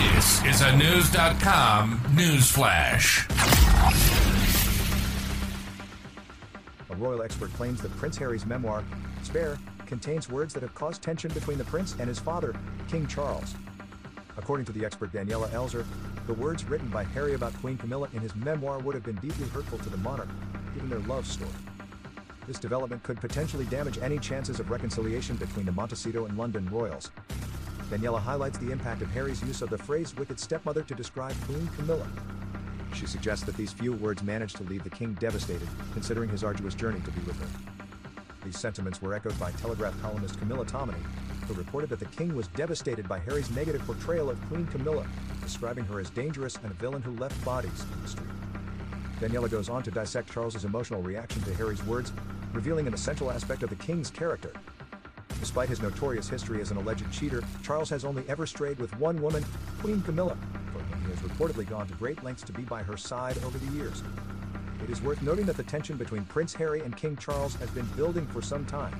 This is a News.com news flash. A royal expert claims that Prince Harry's memoir, Spare, contains words that have caused tension between the prince and his father, King Charles. According to the expert Daniela Elser, the words written by Harry about Queen Camilla in his memoir would have been deeply hurtful to the monarch, given their love story. This development could potentially damage any chances of reconciliation between the Montecito and London royals. Daniela highlights the impact of Harry's use of the phrase wicked stepmother to describe Queen Camilla. She suggests that these few words managed to leave the king devastated, considering his arduous journey to be with her. These sentiments were echoed by Telegraph columnist Camilla Tominey, who reported that the king was devastated by Harry's negative portrayal of Queen Camilla, describing her as dangerous and a villain who left bodies in the street. Daniela goes on to dissect Charles's emotional reaction to Harry's words, revealing an essential aspect of the king's character. Despite his notorious history as an alleged cheater, Charles has only ever strayed with one woman, Queen Camilla, for whom he has reportedly gone to great lengths to be by her side over the years. It is worth noting that the tension between Prince Harry and King Charles has been building for some time.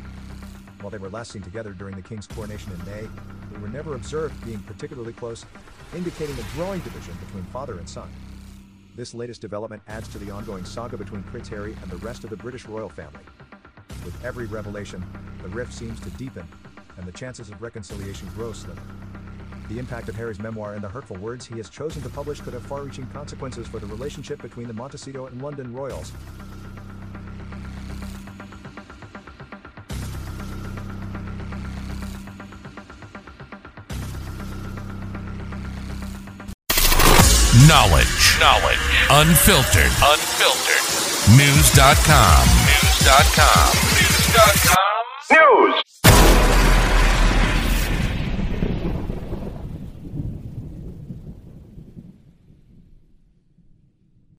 While they were last seen together during the king's coronation in May, they were never observed being particularly close, indicating a growing division between father and son. This latest development adds to the ongoing saga between Prince Harry and the rest of the British royal family. With every revelation, the rift seems to deepen, and the chances of reconciliation grow slimmer. The impact of Harry's memoir and the hurtful words he has chosen to publish could have far reaching consequences for the relationship between the Montecito and London royals. Knowledge. Knowledge. Unfiltered. Unfiltered. News.com. News.com. News.